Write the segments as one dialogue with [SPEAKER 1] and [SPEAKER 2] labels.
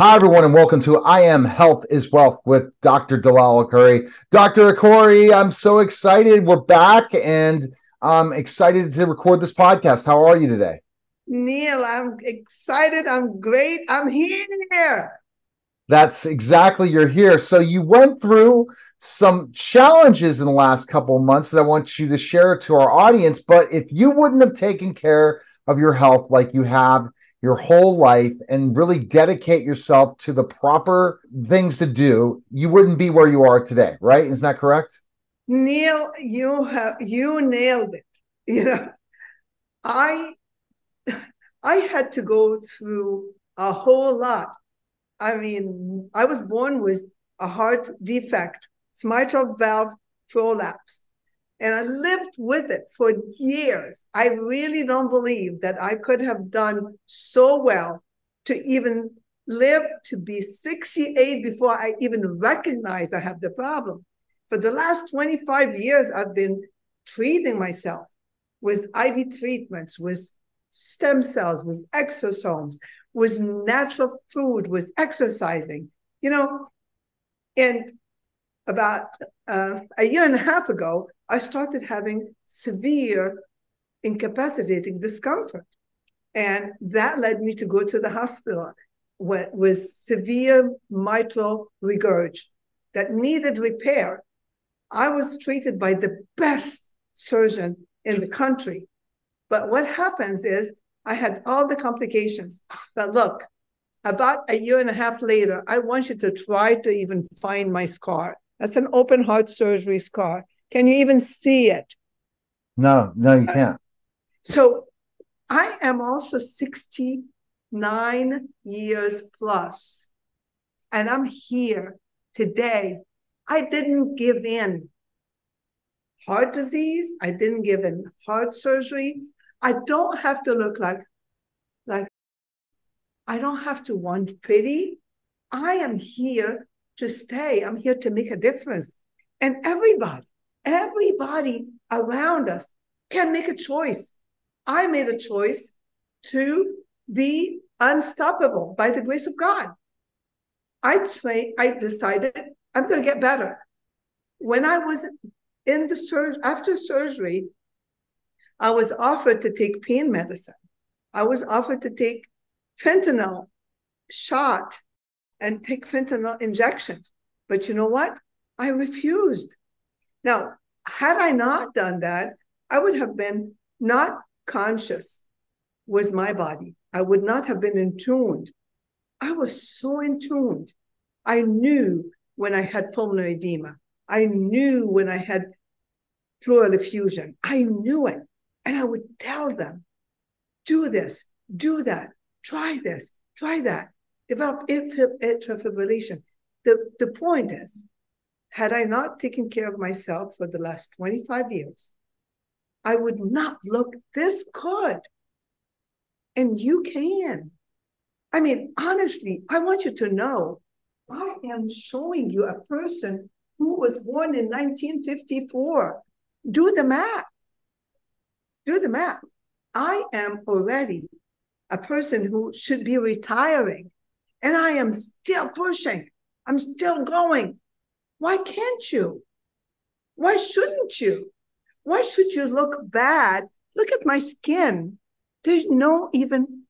[SPEAKER 1] Hi, everyone, and welcome to I Am Health is Wealth with Dr. Dalal Akoury. Dr. Akoury, I'm so excited. We're back and I'm excited to record this podcast. How are you today?
[SPEAKER 2] Neil, I'm excited. I'm great. I'm here.
[SPEAKER 1] That's exactly you're here. So you went through some challenges in the last couple of months that I want you to share to our audience. But if you wouldn't have taken care of your health like you have your whole life and really dedicate yourself to the proper things to do, you wouldn't be where you are today, right? Is that correct?
[SPEAKER 2] Neil, you have you nailed it. You know, I I had to go through a whole lot. I mean, I was born with a heart defect, mitral valve prolapse. And I lived with it for years. I really don't believe that I could have done so well to even live to be 68 before I even recognize I have the problem. For the last 25 years, I've been treating myself with IV treatments, with stem cells, with exosomes, with natural food, with exercising, you know. And about uh, a year and a half ago, I started having severe incapacitating discomfort. And that led me to go to the hospital with, severe mitral regurg that needed repair. I was treated by the best surgeon in the country. But what happens is I had all the complications. But look, about a year and a half later, I want you to try to even find my scar. That's an open heart surgery scar. Can you even see it?
[SPEAKER 1] No, no, you uh, can't.
[SPEAKER 2] So I am also 69 years plus, and I'm here today. I didn't give in. Heart disease, I didn't give in heart surgery. I don't have to look like, like, I don't have to want pity. I am here to stay. I'm here to make a difference. And everybody, everybody around us can make a choice. I made a choice to be unstoppable by the grace of God. I trained, I decided I'm going to get better. When I was in the surgery, after surgery, I was offered to take pain medicine. I was offered to take fentanyl shot and take fentanyl injections. But you know what? I refused. Now, had I not done that, I would have been not conscious with my body. I would not have been in. I was so in. I knew when I had pulmonary edema. I knew when I had pleural effusion. I knew it. And I would tell them, do this, do that, try this, try that develop atrial fibrillation. The, the point is, had I not taken care of myself for the last 25 years, I would not look this good. And you can. I mean, honestly, I want you to know I am showing you a person who was born in 1954. Do the math. Do the math. I am already a person who should be retiring and I am still pushing. I'm still going. Why can't you? Why shouldn't you? Why should you look bad? Look at my skin. There's no even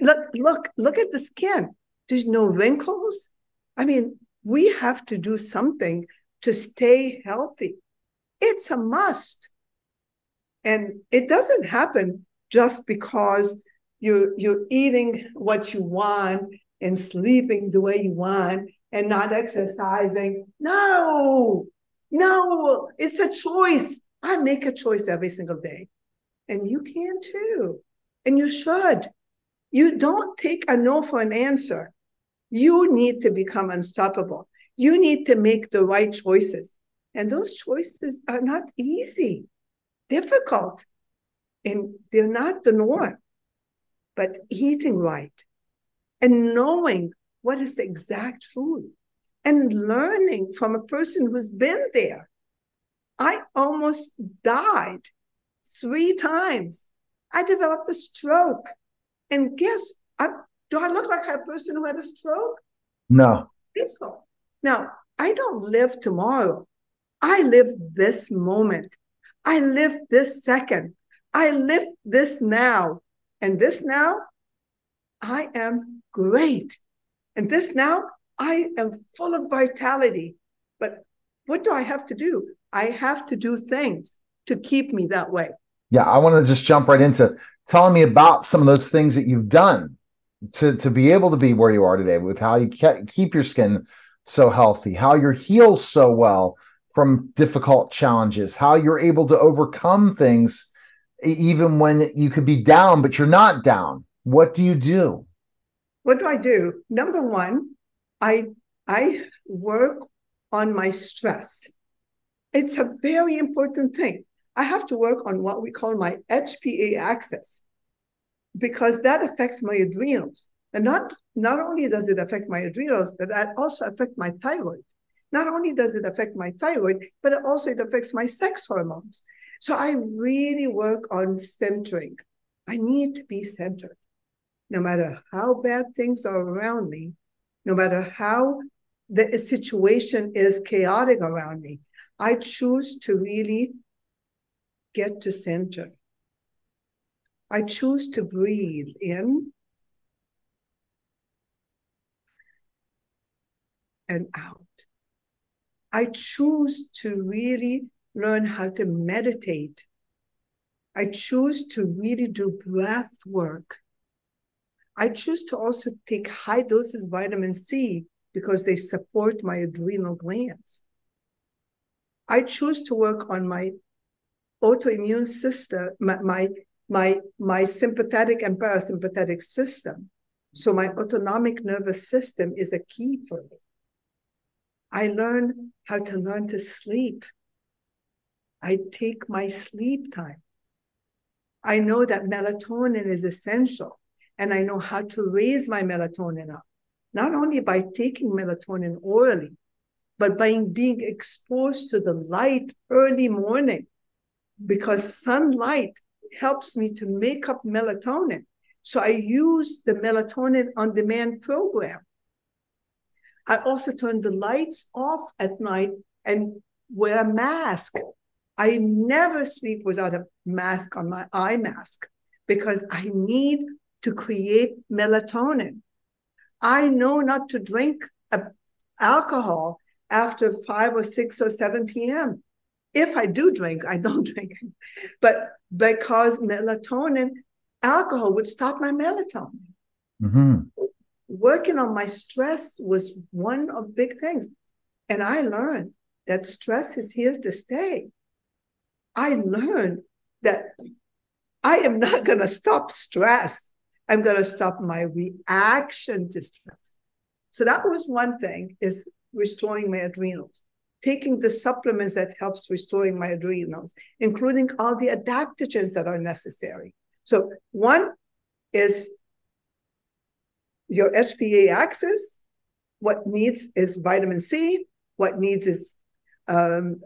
[SPEAKER 2] look, look, look at the skin. There's no wrinkles. I mean, we have to do something to stay healthy. It's a must. And it doesn't happen just because you you're eating what you want and sleeping the way you want and not exercising. No, no, it's a choice. I make a choice every single day. And you can too. And you should. You don't take a no for an answer. You need to become unstoppable. You need to make the right choices. And those choices are not easy, difficult, and they're not the norm. But eating right, and knowing what is the exact food and learning from a person who's been there. I almost died three times. I developed a stroke. And guess I'm Do I look like a person who had a stroke?
[SPEAKER 1] No.
[SPEAKER 2] Peaceful. Now, I don't live tomorrow. I live this moment. I live this second. I live this now. And this now, I am great. And this now, I am full of vitality. But what do I have to do? I have to do things to keep me that way.
[SPEAKER 1] Yeah, I want to just jump right into telling me about some of those things that you've done to to be able to be where you are today with how you keep your skin so healthy, how you're healed so well from difficult challenges, how you're able to overcome things even when you could be down but you're not down. What do you do?
[SPEAKER 2] What do I do? Number 1, I I work on my stress. It's a very important thing. I have to work on what we call my HPA axis because that affects my adrenals. And not, not only does it affect my adrenals, but that also affect my thyroid. Not only does it affect my thyroid, but it also it affects my sex hormones. So I really work on centering. I need to be centered. No matter how bad things are around me, no matter how the situation is chaotic around me, I choose to really get to center. I choose to breathe in and out. I choose to really learn how to meditate. I choose to really do breath work. I choose to also take high doses vitamin C because they support my adrenal glands. I choose to work on my autoimmune system, my, my my my sympathetic and parasympathetic system. So my autonomic nervous system is a key for me. I learn how to learn to sleep. I take my sleep time. I know that melatonin is essential and I know how to raise my melatonin up, not only by taking melatonin orally, but by being exposed to the light early morning because sunlight helps me to make up melatonin. So I use the melatonin on demand program. I also turn the lights off at night and wear a mask. I never sleep without a mask on my eye mask because I need to create melatonin. I know not to drink alcohol after 5 or 6 or 7 p.m. If I do drink, I don't drink. But because melatonin, alcohol would stop my melatonin. Mm-hmm. Working on my stress was one of big things. And I learned that stress is here to stay. I learned that I am not going to stop stress. I'm going to stop my reaction to stress. So that was one thing is restoring my adrenals taking the supplements that helps restoring my adrenals, including all the adaptogens that are necessary. So one is your HPA axis. What needs is vitamin C. What needs is um,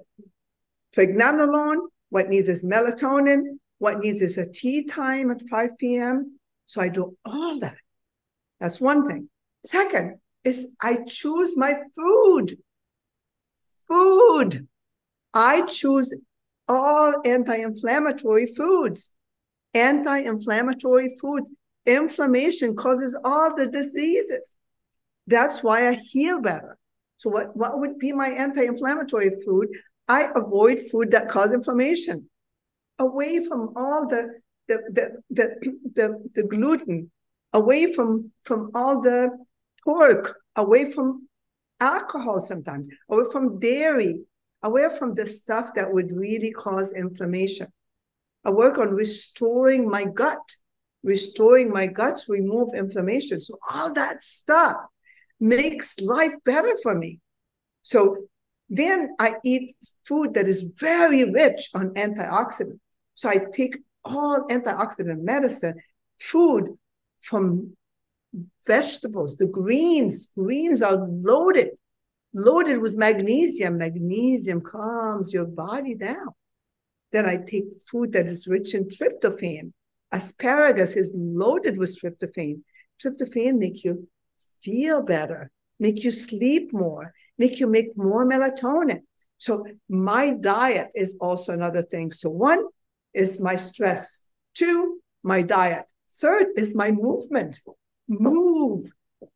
[SPEAKER 2] pregnenolone. What needs is melatonin. What needs is a tea time at 5 p.m. So I do all that. That's one thing. Second is I choose my food food. I choose all anti-inflammatory foods. Anti-inflammatory foods. Inflammation causes all the diseases. That's why I heal better. So what, what would be my anti-inflammatory food? I avoid food that cause inflammation. Away from all the the the the, the, the gluten, away from from all the pork, away from alcohol sometimes, away from dairy, away from the stuff that would really cause inflammation. I work on restoring my gut, restoring my guts, remove inflammation. So all that stuff makes life better for me. So then I eat food that is very rich on antioxidant. So I take all antioxidant medicine, food from vegetables, the greens, greens are loaded, loaded with magnesium. Magnesium calms your body down. Then I take food that is rich in tryptophan. Asparagus is loaded with tryptophan. tryptophan make you feel better, make you sleep more, make you make more melatonin. So my diet is also another thing. So one is my stress. Two, my diet. Third is my movement. Move.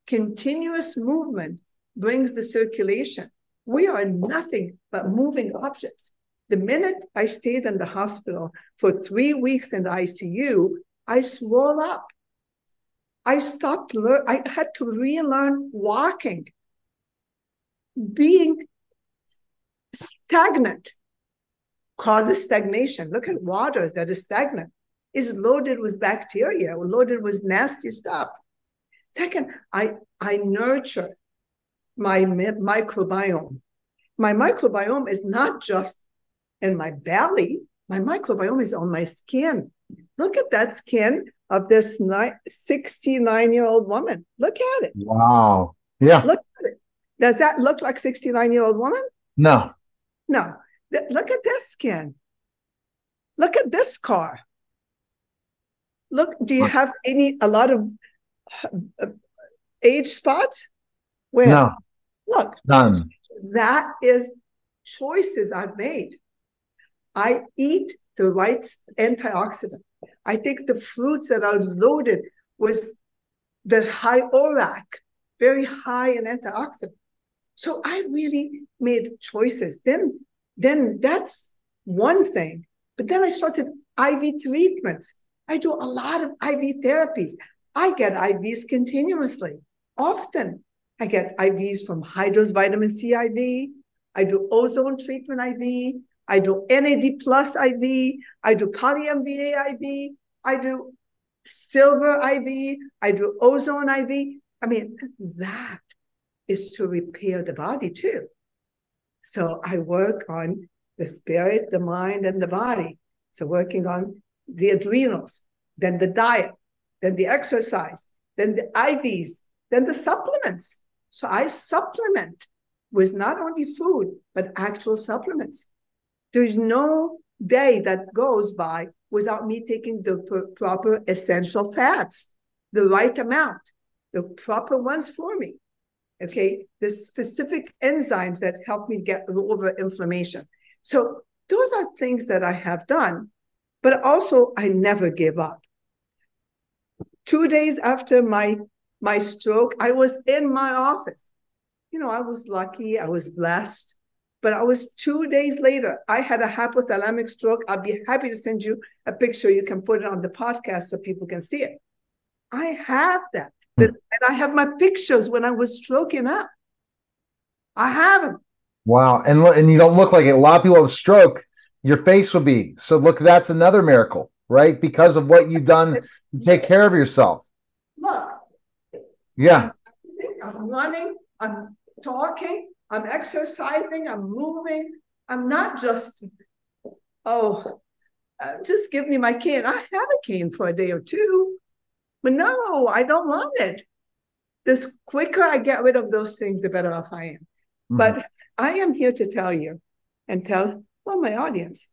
[SPEAKER 2] Continuous movement brings the circulation. We are nothing but moving objects. The minute I stayed in the hospital for three weeks in the ICU, I swelled up. I stopped learn. I had to relearn walking. Being stagnant causes stagnation. Look at waters that is stagnant. Is loaded with bacteria, loaded with nasty stuff. Second, I I nurture my microbiome. My microbiome is not just in my belly. My microbiome is on my skin. Look at that skin of this 69 year old woman. Look at it.
[SPEAKER 1] Wow. Yeah.
[SPEAKER 2] Look at it. Does that look like 69 year old woman?
[SPEAKER 1] No.
[SPEAKER 2] No. Look at this skin. Look at this car. Look, do you have any, a lot of uh, age spots?
[SPEAKER 1] Where? No.
[SPEAKER 2] Look.
[SPEAKER 1] None.
[SPEAKER 2] That is choices I've made. I eat the right antioxidant. I take the fruits that are loaded with the high ORAC, very high in antioxidant. So I really made choices. Then, then that's one thing. But then I started IV treatments. I do a lot of IV therapies. I get IVs continuously. Often I get IVs from high dose vitamin C IV. I do ozone treatment IV. I do NAD plus IV. I do poly MVA IV. I do silver IV. I do ozone IV. I mean, that is to repair the body too. So I work on the spirit, the mind, and the body. So working on the adrenals, then the diet, then the exercise, then the IVs, then the supplements. So I supplement with not only food, but actual supplements. There's no day that goes by without me taking the proper essential fats, the right amount, the proper ones for me okay, the specific enzymes that help me get over inflammation. So those are things that I have done, but also I never give up. Two days after my my stroke, I was in my office. You know, I was lucky, I was blessed, but I was two days later. I had a hypothalamic stroke. I'll be happy to send you a picture. You can put it on the podcast so people can see it. I have that. And I have my pictures when I was stroking up. I have them.
[SPEAKER 1] Wow. And and you don't look like it. A lot of people have stroke. Your face will be. So look, that's another miracle, right? Because of what you've done to take care of yourself.
[SPEAKER 2] Look.
[SPEAKER 1] Yeah.
[SPEAKER 2] I'm running. I'm talking. I'm exercising. I'm moving. I'm not just, oh, uh, just give me my cane. I had a cane for a day or two. But no, I don't want it. The quicker I get rid of those things, the better off I am. Mm-hmm. But I am here to tell you and tell well my audience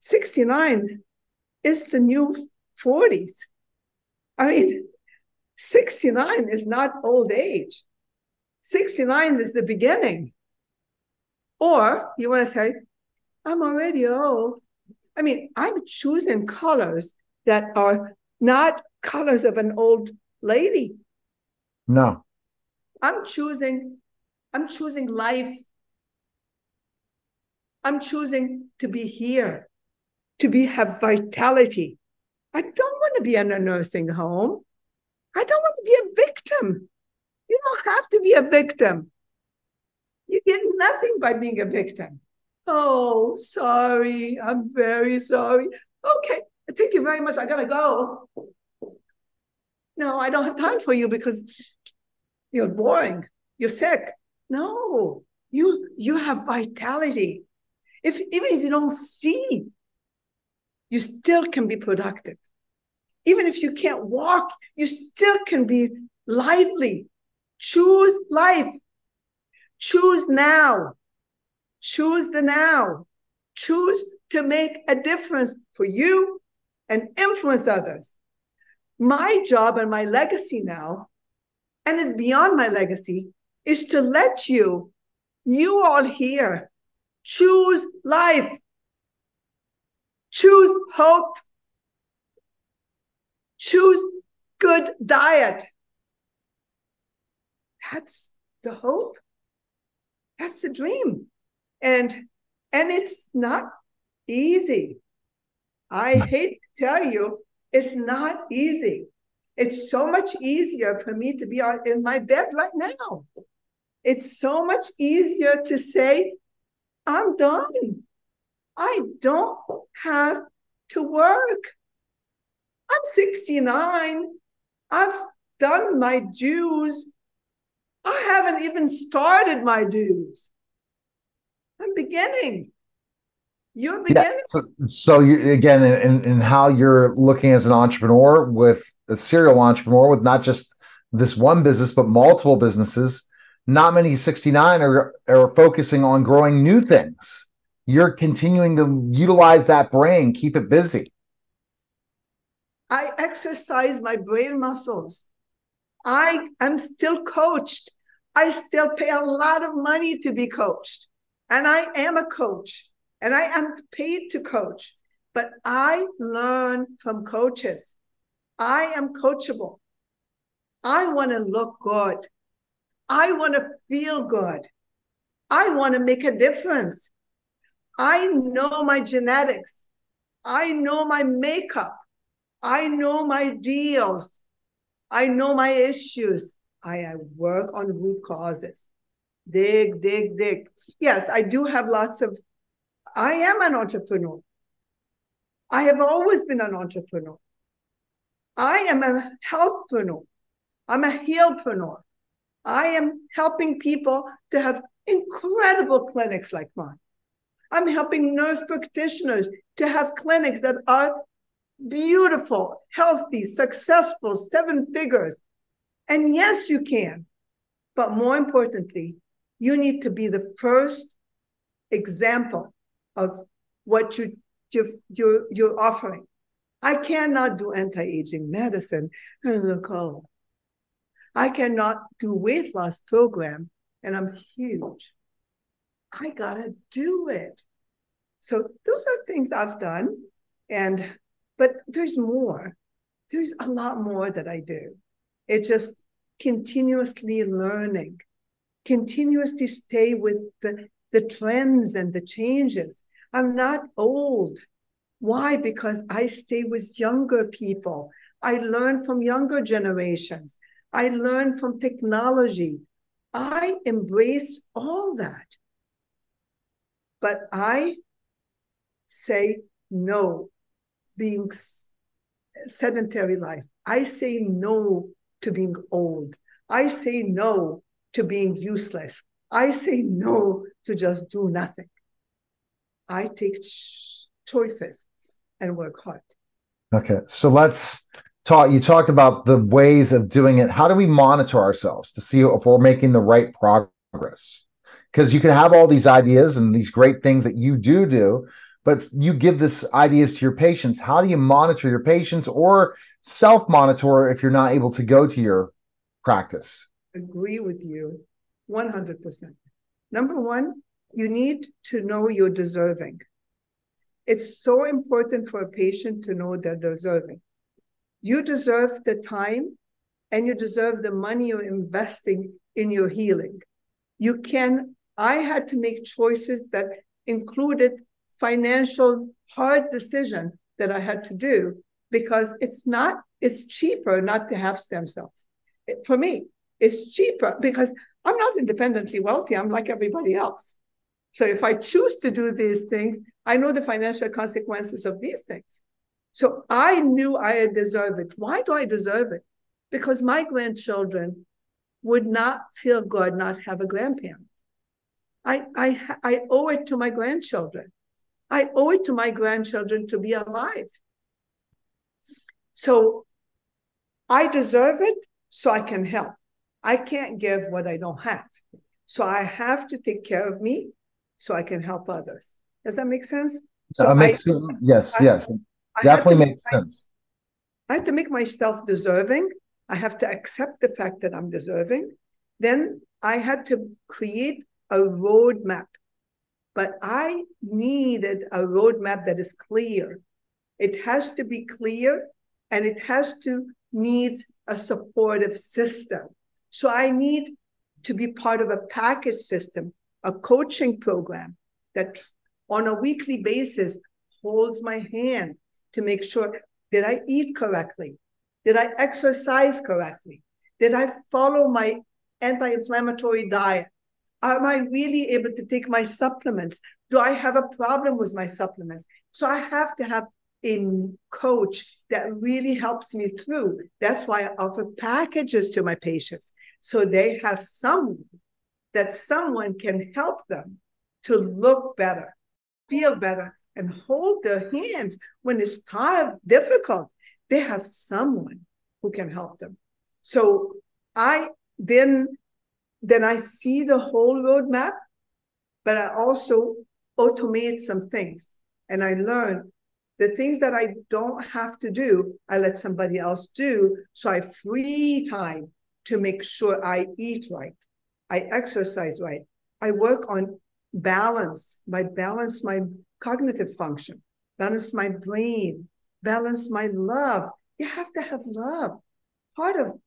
[SPEAKER 2] 69 is the new 40s. I mean, 69 is not old age. 69 is the beginning. Or you want to say, I'm already old. I mean, I'm choosing colors that are not colors of an old lady.
[SPEAKER 1] No.
[SPEAKER 2] I'm choosing, I'm choosing life. I'm choosing to be here, to be have vitality. I don't want to be in a nursing home. I don't want to be a victim. You don't have to be a victim. You get nothing by being a victim. Oh, sorry. I'm very sorry. Okay. Thank you very much. I gotta go no, I don't have time for you because you're boring, you're sick. No, you you have vitality. If even if you don't see, you still can be productive. Even if you can't walk, you still can be lively. Choose life. Choose now. Choose the now. Choose to make a difference for you and influence others. My job and my legacy now, and it's beyond my legacy, is to let you, you all here, choose life, choose hope, choose good diet. That's the hope. That's the dream. And and it's not easy. I hate to tell you, it's not easy. It's so much easier for me to be in my bed right now. It's so much easier to say, I'm done. I don't have to work. I'm 69. I've done my dues. I haven't even started my dues. I'm beginning. You're beginning. Yeah,
[SPEAKER 1] so, so you, again, in, in how you're looking as an entrepreneur with a serial entrepreneur with not just this one business, but multiple businesses, not many 69 are, are focusing on growing new things. You're continuing to utilize that brain, keep it busy.
[SPEAKER 2] I exercise my brain muscles. I am still coached. I still pay a lot of money to be coached. And I am a coach and I am paid to coach, but I learn from coaches. I am coachable. I want to look good. I want to feel good. I want to make a difference. I know my genetics. I know my makeup. I know my deals. I know my issues. I work on root causes. Dig, dig, dig. Yes, I do have lots of, I am an entrepreneur. I have always been an entrepreneur. I am a healthpreneur. I'm a healpreneur. I am helping people to have incredible clinics like mine. I'm helping nurse practitioners to have clinics that are beautiful, healthy, successful, seven figures. And yes, you can. But more importantly, you need to be the first example of what you, you, you're, you're offering. I cannot do anti-aging medicine and look old. I cannot do weight loss program and I'm huge. I gotta do it. So those are things I've done. And but there's more. There's a lot more that I do. It's just continuously learning, continuously stay with the, the trends and the changes. I'm not old. Why? Because I stay with younger people. I learn from younger generations. I learn from technology. I embrace all that. But I say no, being sedentary life. I say no to being old. I say no to being useless. I say no to just do nothing. I take ch- choices and work hard.
[SPEAKER 1] Okay, so let's talk. You talked about the ways of doing it. How do we monitor ourselves to see if we're making the right progress? Because you can have all these ideas and these great things that you do do, but you give this ideas to your patients. How do you monitor your patients or self monitor if you're not able to go to your practice?
[SPEAKER 2] Agree with you 100%. Number one, you need to know you're deserving. It's so important for a patient to know they're deserving. You deserve the time and you deserve the money you're investing in your healing. You can, I had to make choices that included financial hard decision that I had to do because it's not, it's cheaper not to have stem cells. For me, it's cheaper because I'm not independently wealthy. I'm like everybody else. So if I choose to do these things, I know the financial consequences of these things. So I knew I deserve it. Why do I deserve it? Because my grandchildren would not feel good not have a grandparent. I, I, I owe it to my grandchildren. I owe it to my grandchildren to be alive. So I deserve it so I can help. I can't give what I don't have. So I have to take care of me so I can help others. Does that make sense? So
[SPEAKER 1] makes,
[SPEAKER 2] I,
[SPEAKER 1] yes, I, yes. I Definitely makes sense.
[SPEAKER 2] I have to make myself deserving. I have to accept the fact that I'm deserving. Then I had to create a roadmap. But I needed a roadmap that is clear. It has to be clear and it has to needs a supportive system. So I need to be part of a package system, a coaching program that on a weekly basis holds my hand to make sure did I eat correctly? Did I exercise correctly? Did I follow my anti-inflammatory diet? Am I really able to take my supplements? Do I have a problem with my supplements? So I have to have a coach that really helps me through. That's why I offer packages to my patients. So they have someone that someone can help them to look better, feel better, and hold their hands when it's time difficult. They have someone who can help them. So I then then I see the whole roadmap, but I also automate some things. And I learn the things that I don't have to do, I let somebody else do. So I free time to make sure I eat right, I exercise right, I work on balance, my balance my cognitive function, balance my brain, balance my love. You have to have love. Part of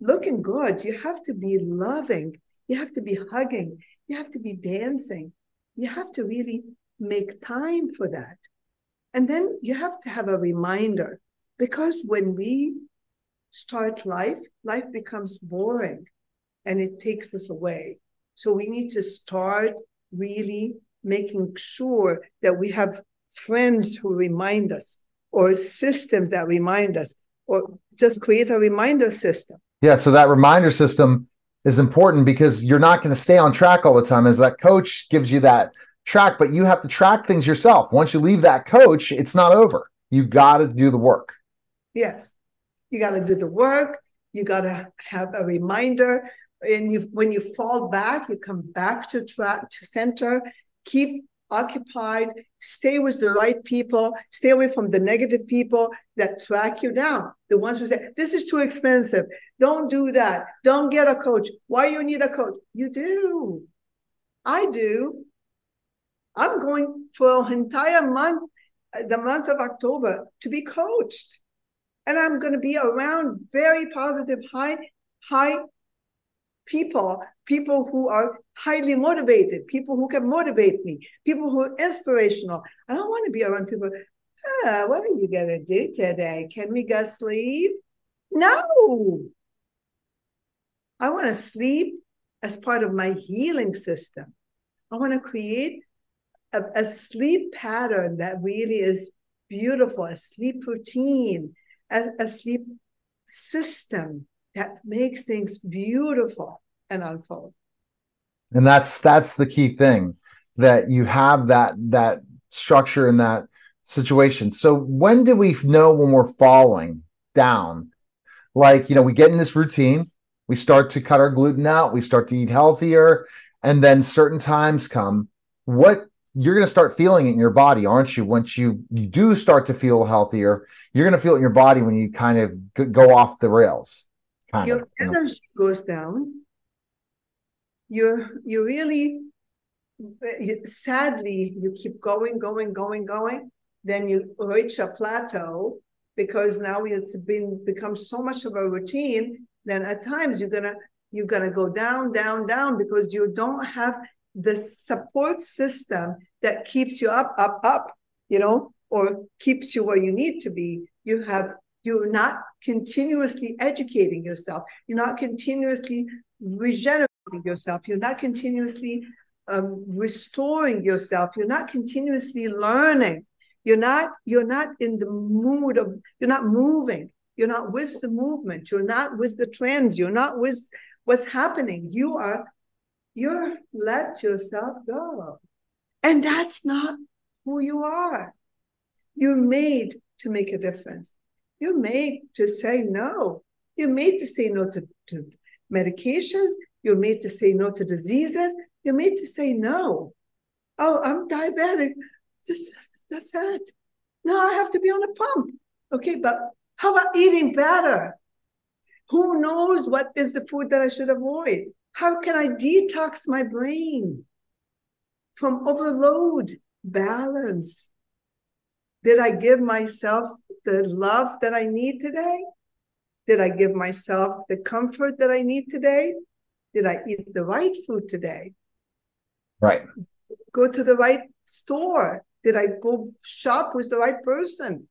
[SPEAKER 2] looking good, you have to be loving, you have to be hugging, you have to be dancing. You have to really make time for that. And then you have to have a reminder because when we start life, life becomes boring and it takes us away. So we need to start really making sure that we have friends who remind us or systems that remind us or just create a reminder system.
[SPEAKER 1] Yeah, so that reminder system is important because you're not going to stay on track all the time as that coach gives you that track, but you have to track things yourself. Once you leave that coach, it's not over. You got to do the work.
[SPEAKER 2] Yes. You got to do the work. You got to have a reminder. And you, when you fall back, you come back to track to center. Keep occupied. Stay with the right people. Stay away from the negative people that track you down. The ones who say, this is too expensive. Don't do that. Don't get a coach. Why you need a coach? You do. I do. I'm going for an entire month, the month of October, to be coached. And I'm going to be around very positive, high, high people, people who are highly motivated, people who can motivate me, people who are inspirational. I don't want to be around people. Ah, what are you going to do today? Can we go sleep? No. I want to sleep as part of my healing system. I want to create a, a sleep pattern that really is beautiful, a sleep routine, a, a sleep system that makes things beautiful and unfold.
[SPEAKER 1] And that's that's the key thing that you have that that structure in that situation. So when do we know when we're falling down? Like, you know, we get in this routine, we start to cut our gluten out, we start to eat healthier, and then certain times come. What you're going to start feeling it in your body, aren't you? Once you you do start to feel healthier, you're going to feel it in your body when you kind of go off the rails.
[SPEAKER 2] your of, energy you know? goes down. You you really sadly you keep going, going, going, going. Then you reach a plateau because now it's been become so much of a routine. Then at times you're gonna you're gonna go down, down, down because you don't have the support system that keeps you up, up, up, you know, or keeps you where you need to be. You have you're not continuously educating yourself. You're not continuously regenerating yourself. You're not continuously um, restoring yourself. You're not continuously learning. You're not. You're not in the mood of. You're not moving. You're not with the movement. You're not with the trends. You're not with what's happening. You are you let yourself go. And that's not who you are. You're made to make a difference. You're made to say no. You're made to say no to, to medications. You're made to say no to diseases. You're made to say no. Oh, I'm diabetic. This, that's it. No, I have to be on a pump. Okay, but How about eating better? Who knows what is the food that I should avoid? How can I detox my brain from overload? Balance. Did I give myself the love that I need today? Did I give myself the comfort that I need today? Did I eat the right food today?
[SPEAKER 1] Right.
[SPEAKER 2] Go to the right store? Did I go shop with the right person?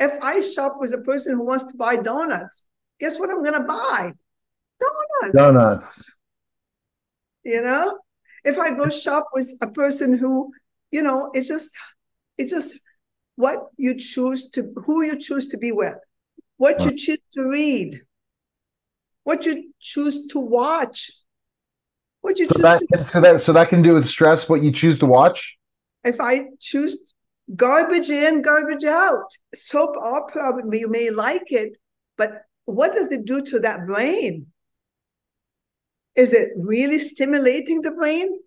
[SPEAKER 2] If I shop with a person who wants to buy donuts, guess what I'm going to buy? Donuts.
[SPEAKER 1] Donuts.
[SPEAKER 2] You know, if I go shop with a person who, you know, it's just, it's just what you choose to, who you choose to be with, what you choose to read, what you choose to watch, what you
[SPEAKER 1] so
[SPEAKER 2] choose
[SPEAKER 1] that
[SPEAKER 2] to,
[SPEAKER 1] so that so that can do with stress what you choose to watch
[SPEAKER 2] if I choose garbage in, garbage out, soap opera, you may like it, but what does it do to that brain? Is it really stimulating the brain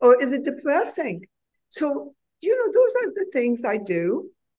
[SPEAKER 2] or is it depressing? So, you know, those are the things I do.